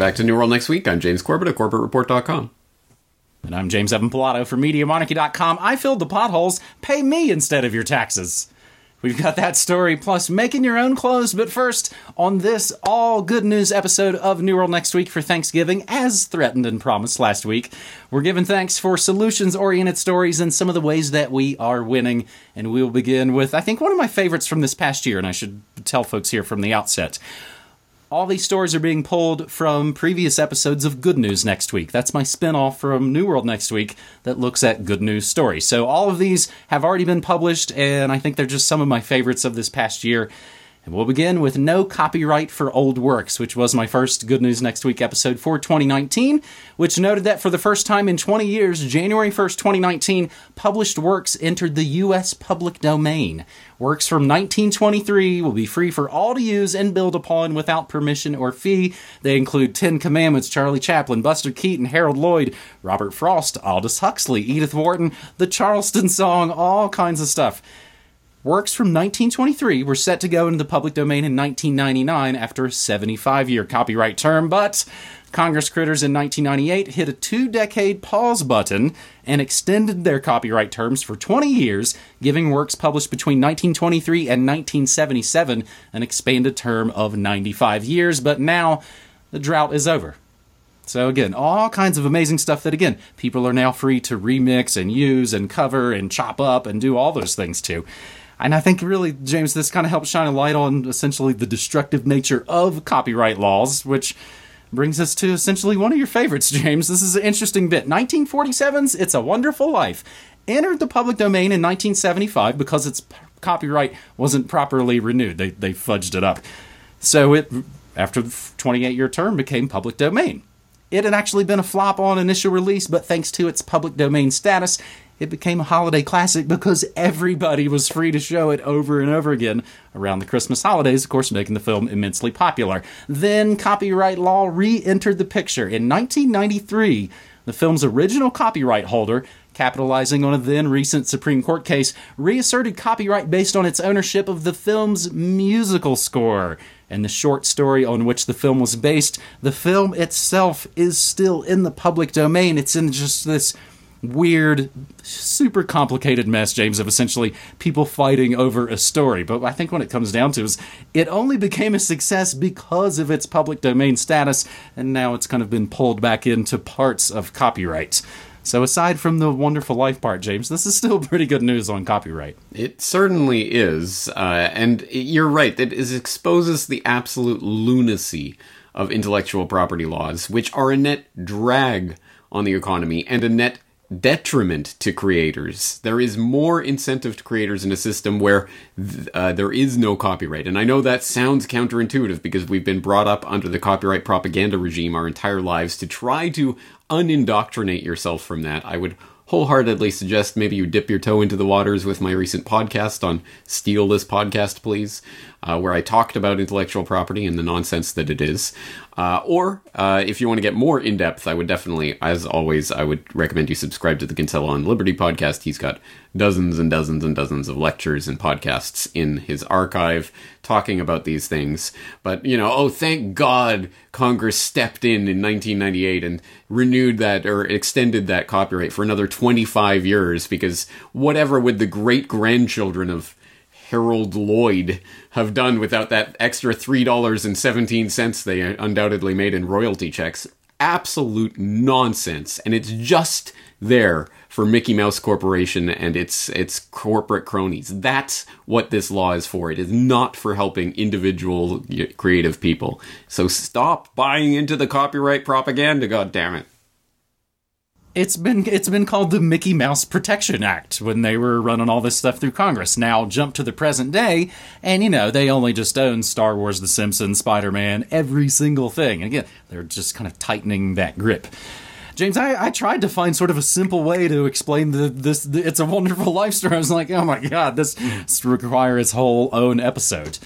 back to New World next week. I'm James Corbett of CorbettReport.com. And I'm James Evan Pilato from MediaMonarchy.com. I filled the potholes. Pay me instead of your taxes. We've got that story, plus making your own clothes. But first, on this all good news episode of New World Next Week for Thanksgiving, as threatened and promised last week, we're giving thanks for solutions oriented stories and some of the ways that we are winning. And we'll begin with, I think, one of my favorites from this past year, and I should tell folks here from the outset. All these stories are being pulled from previous episodes of Good News Next Week. That's my spin off from New World Next Week that looks at good news stories. So all of these have already been published, and I think they're just some of my favorites of this past year. And we'll begin with No Copyright for Old Works, which was my first Good News Next Week episode for 2019, which noted that for the first time in 20 years, January 1st, 2019, published works entered the U.S. public domain. Works from 1923 will be free for all to use and build upon without permission or fee. They include Ten Commandments, Charlie Chaplin, Buster Keaton, Harold Lloyd, Robert Frost, Aldous Huxley, Edith Wharton, the Charleston Song, all kinds of stuff. Works from 1923 were set to go into the public domain in 1999 after a 75 year copyright term, but Congress critters in 1998 hit a two decade pause button and extended their copyright terms for 20 years, giving works published between 1923 and 1977 an expanded term of 95 years. But now the drought is over. So again, all kinds of amazing stuff that again, people are now free to remix and use and cover and chop up and do all those things too. And I think really, James, this kind of helps shine a light on essentially the destructive nature of copyright laws, which brings us to essentially one of your favorites, James. This is an interesting bit. 1947's It's a Wonderful Life entered the public domain in 1975 because its copyright wasn't properly renewed. They, they fudged it up. So it, after the 28 year term, became public domain. It had actually been a flop on initial release, but thanks to its public domain status, it became a holiday classic because everybody was free to show it over and over again around the Christmas holidays, of course, making the film immensely popular. Then copyright law re entered the picture. In 1993, the film's original copyright holder, capitalizing on a then recent Supreme Court case, reasserted copyright based on its ownership of the film's musical score and the short story on which the film was based. The film itself is still in the public domain. It's in just this weird, super complicated mess, James, of essentially people fighting over a story. But I think when it comes down to is it only became a success because of its public domain status, and now it's kind of been pulled back into parts of copyright. So aside from the wonderful life part, James, this is still pretty good news on copyright. It certainly is, uh, and you're right. It exposes the absolute lunacy of intellectual property laws, which are a net drag on the economy and a net detriment to creators. There is more incentive to creators in a system where th- uh, there is no copyright. And I know that sounds counterintuitive because we've been brought up under the copyright propaganda regime our entire lives to try to unindoctrinate yourself from that. I would wholeheartedly suggest maybe you dip your toe into the waters with my recent podcast on Steal This Podcast, please, uh, where I talked about intellectual property and the nonsense that it is. Uh, or uh, if you want to get more in depth, I would definitely, as always, I would recommend you subscribe to the Kinsella on Liberty podcast. He's got dozens and dozens and dozens of lectures and podcasts in his archive talking about these things. But, you know, oh, thank God Congress stepped in in 1998 and renewed that or extended that copyright for another 25 years because whatever would the great grandchildren of Harold Lloyd have done without that extra $3.17 they undoubtedly made in royalty checks. Absolute nonsense. And it's just there for Mickey Mouse Corporation and its its corporate cronies. That's what this law is for. It is not for helping individual creative people. So stop buying into the copyright propaganda, god damn it it's been it's been called the Mickey Mouse Protection Act when they were running all this stuff through Congress. Now jump to the present day, and you know they only just own Star Wars, The Simpsons, Spider Man, every single thing. And again, they're just kind of tightening that grip. James, I, I tried to find sort of a simple way to explain the this the, it's a wonderful life story. I was like, oh my god, this, requires whole own episode.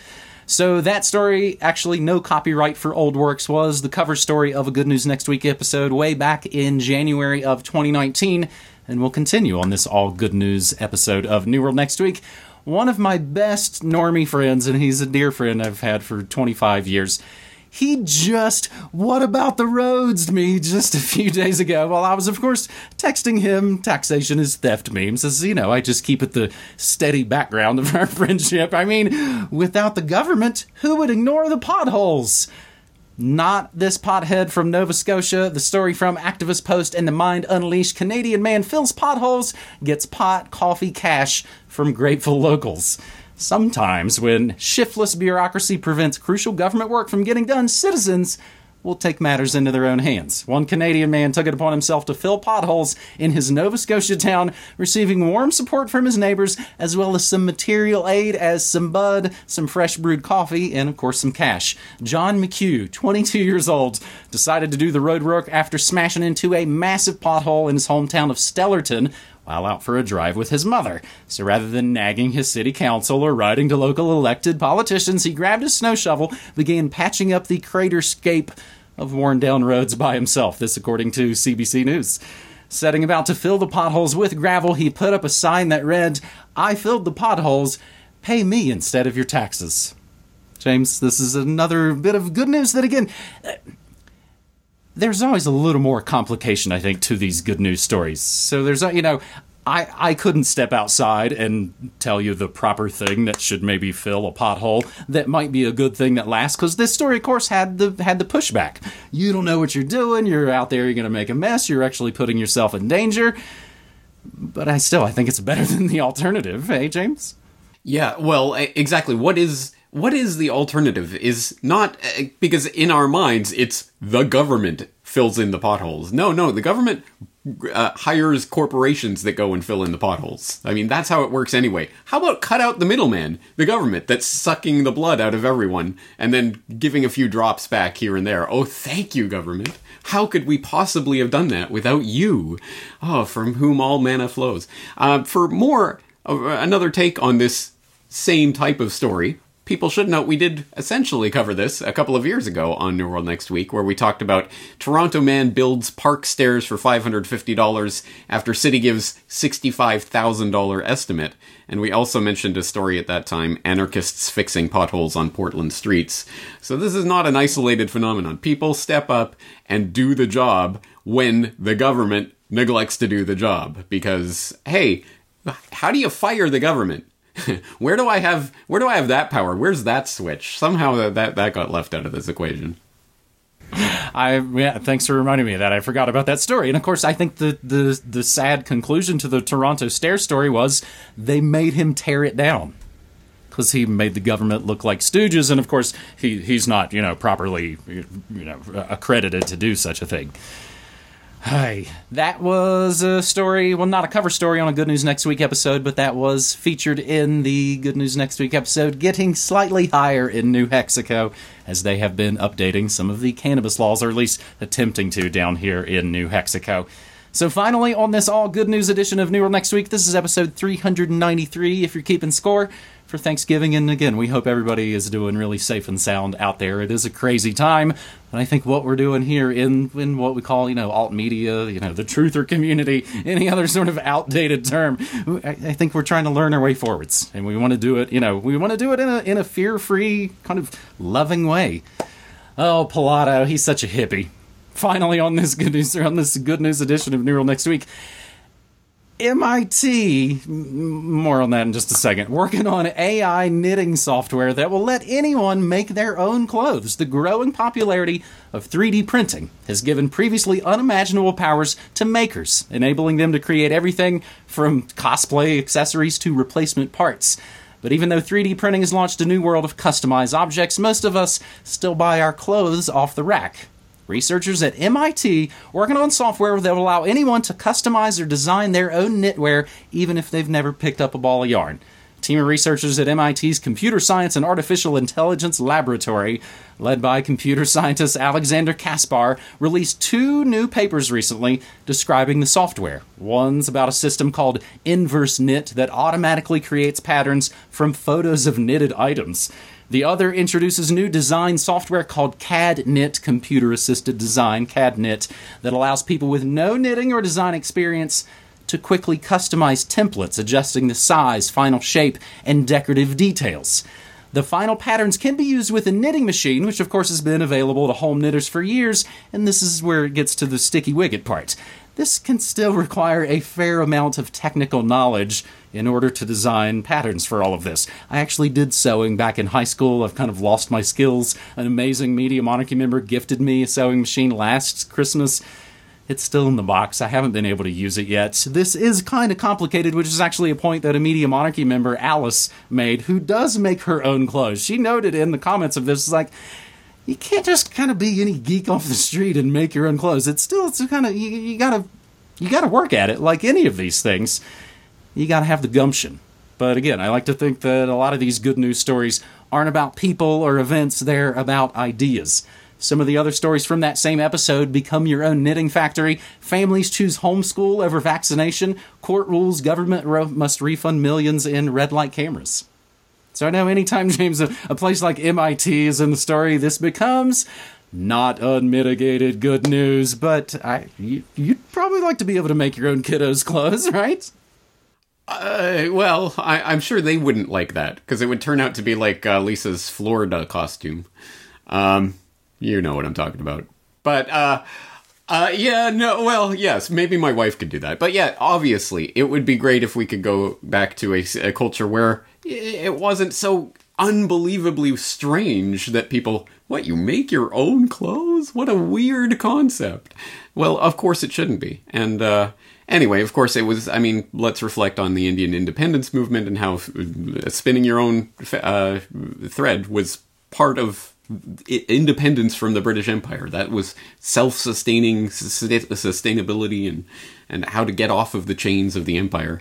So that story, actually, no copyright for old works, was the cover story of a Good News Next Week episode way back in January of 2019, and we'll continue on this all good news episode of New World Next Week. One of my best normie friends, and he's a dear friend I've had for 25 years. He just what about the roads me just a few days ago while I was, of course, texting him taxation is theft memes. As you know, I just keep it the steady background of our friendship. I mean, without the government, who would ignore the potholes? Not this pothead from Nova Scotia. The story from Activist Post and the Mind Unleashed Canadian man fills potholes, gets pot, coffee, cash from grateful locals. Sometimes, when shiftless bureaucracy prevents crucial government work from getting done, citizens will take matters into their own hands. One Canadian man took it upon himself to fill potholes in his Nova Scotia town, receiving warm support from his neighbors, as well as some material aid as some bud, some fresh brewed coffee, and of course some cash. John McHugh, 22 years old, decided to do the road work after smashing into a massive pothole in his hometown of Stellarton, while out for a drive with his mother. So rather than nagging his city council or writing to local elected politicians, he grabbed his snow shovel, began patching up the craterscape of worn down roads by himself. This, according to CBC News. Setting about to fill the potholes with gravel, he put up a sign that read, I filled the potholes, pay me instead of your taxes. James, this is another bit of good news that, again, there's always a little more complication, I think, to these good news stories. So there's, you know, I, I couldn't step outside and tell you the proper thing that should maybe fill a pothole that might be a good thing that lasts because this story of course had the had the pushback. You don't know what you're doing. You're out there you're going to make a mess. You're actually putting yourself in danger. But i still i think it's better than the alternative hey james? Yeah well exactly. What is what is the alternative is not uh, because in our minds it's the government fills in the potholes no no the government uh, hires corporations that go and fill in the potholes. I mean, that's how it works anyway. How about cut out the middleman, the government that's sucking the blood out of everyone and then giving a few drops back here and there? Oh, thank you, government. How could we possibly have done that without you? Oh, from whom all manna flows. Uh, for more, uh, another take on this same type of story, people should note we did essentially cover this a couple of years ago on New World Next Week, where we talked about Toronto man builds park stairs for $550 after city gives $65,000 estimate. And we also mentioned a story at that time anarchists fixing potholes on Portland streets. So this is not an isolated phenomenon. People step up and do the job when the government neglects to do the job. Because, hey, how do you fire the government? where do I have where do I have that power? Where's that switch? Somehow that that, that got left out of this equation. I yeah, thanks for reminding me of that. I forgot about that story. And of course, I think the the the sad conclusion to the Toronto Stair story was they made him tear it down because he made the government look like stooges, and of course, he he's not you know properly you know accredited to do such a thing. Hi. That was a story, well, not a cover story on a Good News Next Week episode, but that was featured in the Good News Next Week episode, getting slightly higher in New Mexico, as they have been updating some of the cannabis laws, or at least attempting to down here in New Mexico. So, finally, on this all good news edition of New World Next Week, this is episode 393, if you're keeping score for Thanksgiving. And again, we hope everybody is doing really safe and sound out there. It is a crazy time, but I think what we're doing here in in what we call you know alt media, you know the truther community, any other sort of outdated term, I, I think we're trying to learn our way forwards, and we want to do it. You know, we want to do it in a in a fear free kind of loving way. Oh, Pilato, he's such a hippie. Finally, on this good news, on this good news edition of World next week, MIT, more on that in just a second, working on AI knitting software that will let anyone make their own clothes. The growing popularity of 3D printing has given previously unimaginable powers to makers, enabling them to create everything from cosplay accessories to replacement parts. But even though 3D printing has launched a new world of customized objects, most of us still buy our clothes off the rack. Researchers at MIT working on software that will allow anyone to customize or design their own knitwear even if they've never picked up a ball of yarn. A team of researchers at MIT's Computer Science and Artificial Intelligence Laboratory, led by computer scientist Alexander Kaspar, released two new papers recently describing the software. One's about a system called Inverse Knit that automatically creates patterns from photos of knitted items. The other introduces new design software called CADKnit, Computer Assisted Design, CADKnit, that allows people with no knitting or design experience to quickly customize templates, adjusting the size, final shape, and decorative details. The final patterns can be used with a knitting machine, which of course has been available to home knitters for years, and this is where it gets to the sticky wicket part. This can still require a fair amount of technical knowledge in order to design patterns for all of this. I actually did sewing back in high school. I've kind of lost my skills. An amazing Media Monarchy member gifted me a sewing machine last Christmas. It's still in the box. I haven't been able to use it yet. This is kind of complicated, which is actually a point that a Media Monarchy member, Alice, made, who does make her own clothes. She noted in the comments of this, like, you can't just kind of be any geek off the street and make your own clothes. It's still, it's kind of, you, you gotta, you gotta work at it like any of these things. You gotta have the gumption. But again, I like to think that a lot of these good news stories aren't about people or events, they're about ideas. Some of the other stories from that same episode become your own knitting factory. Families choose homeschool over vaccination. Court rules government ro- must refund millions in red light cameras. So I know anytime, James, a, a place like MIT is in the story, this becomes not unmitigated good news. But I, you, you'd probably like to be able to make your own kiddos' clothes, right? Uh, well, I, am sure they wouldn't like that because it would turn out to be like uh, Lisa's Florida costume. Um, you know what I'm talking about. But uh, uh, yeah, no, well, yes, maybe my wife could do that. But yeah, obviously, it would be great if we could go back to a, a culture where it wasn't so unbelievably strange that people, what, you make your own clothes? What a weird concept. Well, of course it shouldn't be. And, uh, anyway, of course, it was. I mean, let's reflect on the Indian independence movement and how uh, spinning your own uh, thread was part of independence from the British Empire. That was self-sustaining sustainability and and how to get off of the chains of the empire.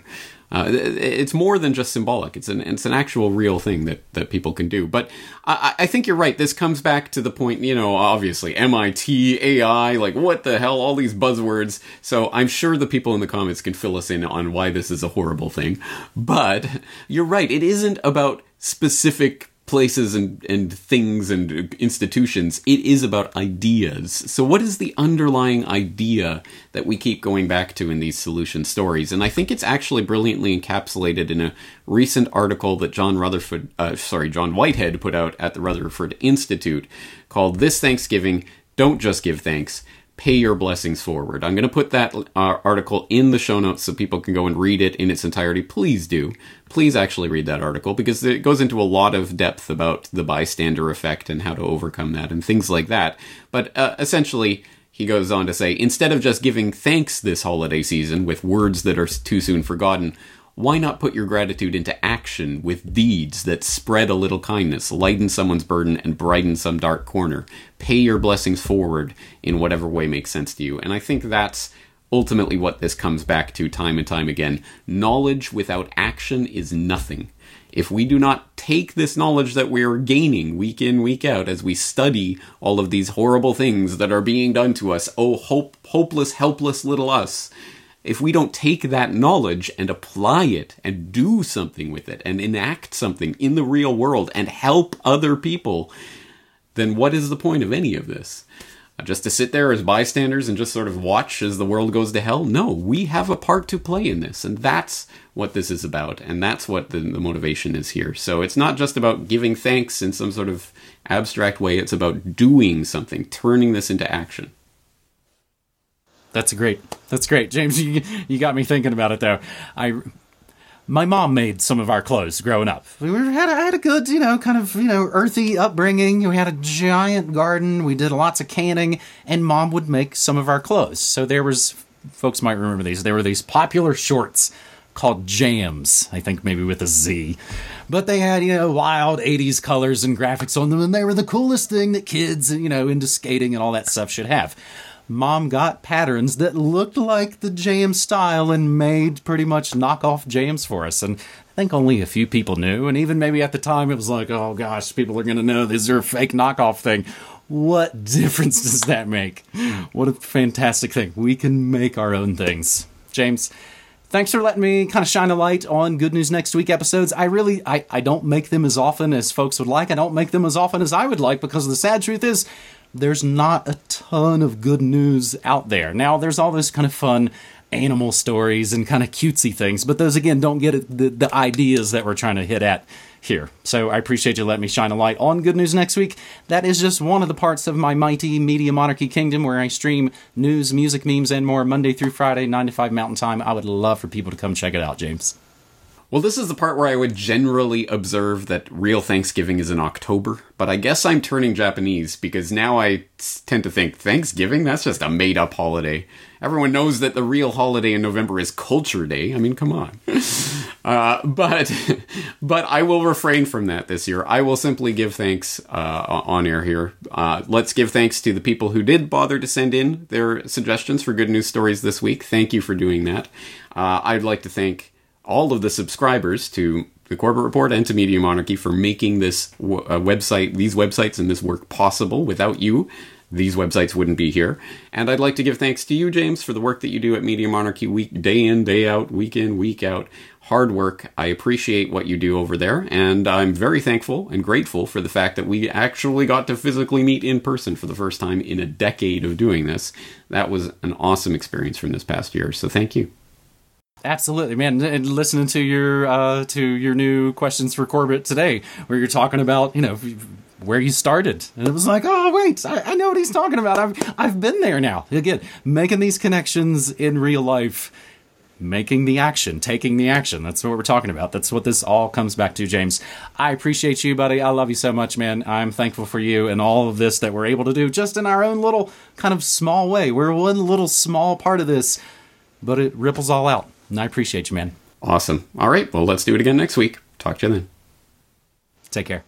Uh, it's more than just symbolic. It's an it's an actual real thing that, that people can do. But I, I think you're right. This comes back to the point. You know, obviously MIT, AI, like what the hell, all these buzzwords. So I'm sure the people in the comments can fill us in on why this is a horrible thing. But you're right. It isn't about specific places and, and things and institutions. It is about ideas. So, what is the underlying idea that we keep going back to in these solution stories? And I think it's actually brilliantly encapsulated in a recent article that John Rutherford, uh, sorry, John Whitehead put out at the Rutherford Institute called "This Thanksgiving, Don't Just Give Thanks." Pay your blessings forward. I'm going to put that uh, article in the show notes so people can go and read it in its entirety. Please do. Please actually read that article because it goes into a lot of depth about the bystander effect and how to overcome that and things like that. But uh, essentially, he goes on to say instead of just giving thanks this holiday season with words that are too soon forgotten, why not put your gratitude into action with deeds that spread a little kindness, lighten someone's burden, and brighten some dark corner? Pay your blessings forward in whatever way makes sense to you. And I think that's ultimately what this comes back to time and time again. Knowledge without action is nothing. If we do not take this knowledge that we're gaining week in, week out, as we study all of these horrible things that are being done to us, oh, hope, hopeless, helpless little us, if we don't take that knowledge and apply it and do something with it and enact something in the real world and help other people, then what is the point of any of this? Uh, just to sit there as bystanders and just sort of watch as the world goes to hell? No, we have a part to play in this, and that's what this is about, and that's what the, the motivation is here. So it's not just about giving thanks in some sort of abstract way, it's about doing something, turning this into action. That's great. That's great, James. You you got me thinking about it though. I my mom made some of our clothes growing up. We were, had a, had a good, you know, kind of you know earthy upbringing. We had a giant garden. We did lots of canning, and mom would make some of our clothes. So there was, folks might remember these. There were these popular shorts called jams. I think maybe with a Z. But they had, you know, wild 80s colors and graphics on them, and they were the coolest thing that kids, you know, into skating and all that stuff should have mom got patterns that looked like the jam style and made pretty much knockoff jams for us. And I think only a few people knew. And even maybe at the time, it was like, oh gosh, people are going to know this is a fake knockoff thing. What difference does that make? What a fantastic thing. We can make our own things. James, thanks for letting me kind of shine a light on Good News Next Week episodes. I really, I, I don't make them as often as folks would like. I don't make them as often as I would like because the sad truth is there's not a ton of good news out there. Now, there's all this kind of fun animal stories and kind of cutesy things. But those, again, don't get the, the ideas that we're trying to hit at here. So I appreciate you letting me shine a light on Good News Next Week. That is just one of the parts of my mighty Media Monarchy kingdom where I stream news, music, memes, and more Monday through Friday, 9 to 5 Mountain Time. I would love for people to come check it out, James. Well, this is the part where I would generally observe that real Thanksgiving is in October, but I guess I'm turning Japanese because now I tend to think Thanksgiving? That's just a made up holiday. Everyone knows that the real holiday in November is Culture Day. I mean, come on. Uh, but but I will refrain from that this year. I will simply give thanks uh, on air here. Uh, let's give thanks to the people who did bother to send in their suggestions for good news stories this week. Thank you for doing that. Uh, I'd like to thank all of the subscribers to the Corbett Report and to Media Monarchy for making this w- uh, website, these websites, and this work possible. Without you, these websites wouldn't be here. And I'd like to give thanks to you, James, for the work that you do at Media Monarchy, week day in, day out, week in, week out. Hard work. I appreciate what you do over there, and I'm very thankful and grateful for the fact that we actually got to physically meet in person for the first time in a decade of doing this. That was an awesome experience from this past year. So thank you. Absolutely, man. And listening to your uh, to your new questions for Corbett today, where you're talking about you know where you started, and it was like, oh wait, I, I know what he's talking about. I've I've been there now. Again, making these connections in real life, making the action, taking the action. That's what we're talking about. That's what this all comes back to, James. I appreciate you, buddy. I love you so much, man. I'm thankful for you and all of this that we're able to do just in our own little kind of small way. We're one little small part of this, but it ripples all out. And I appreciate you, man. Awesome. All right. Well, let's do it again next week. Talk to you then. Take care.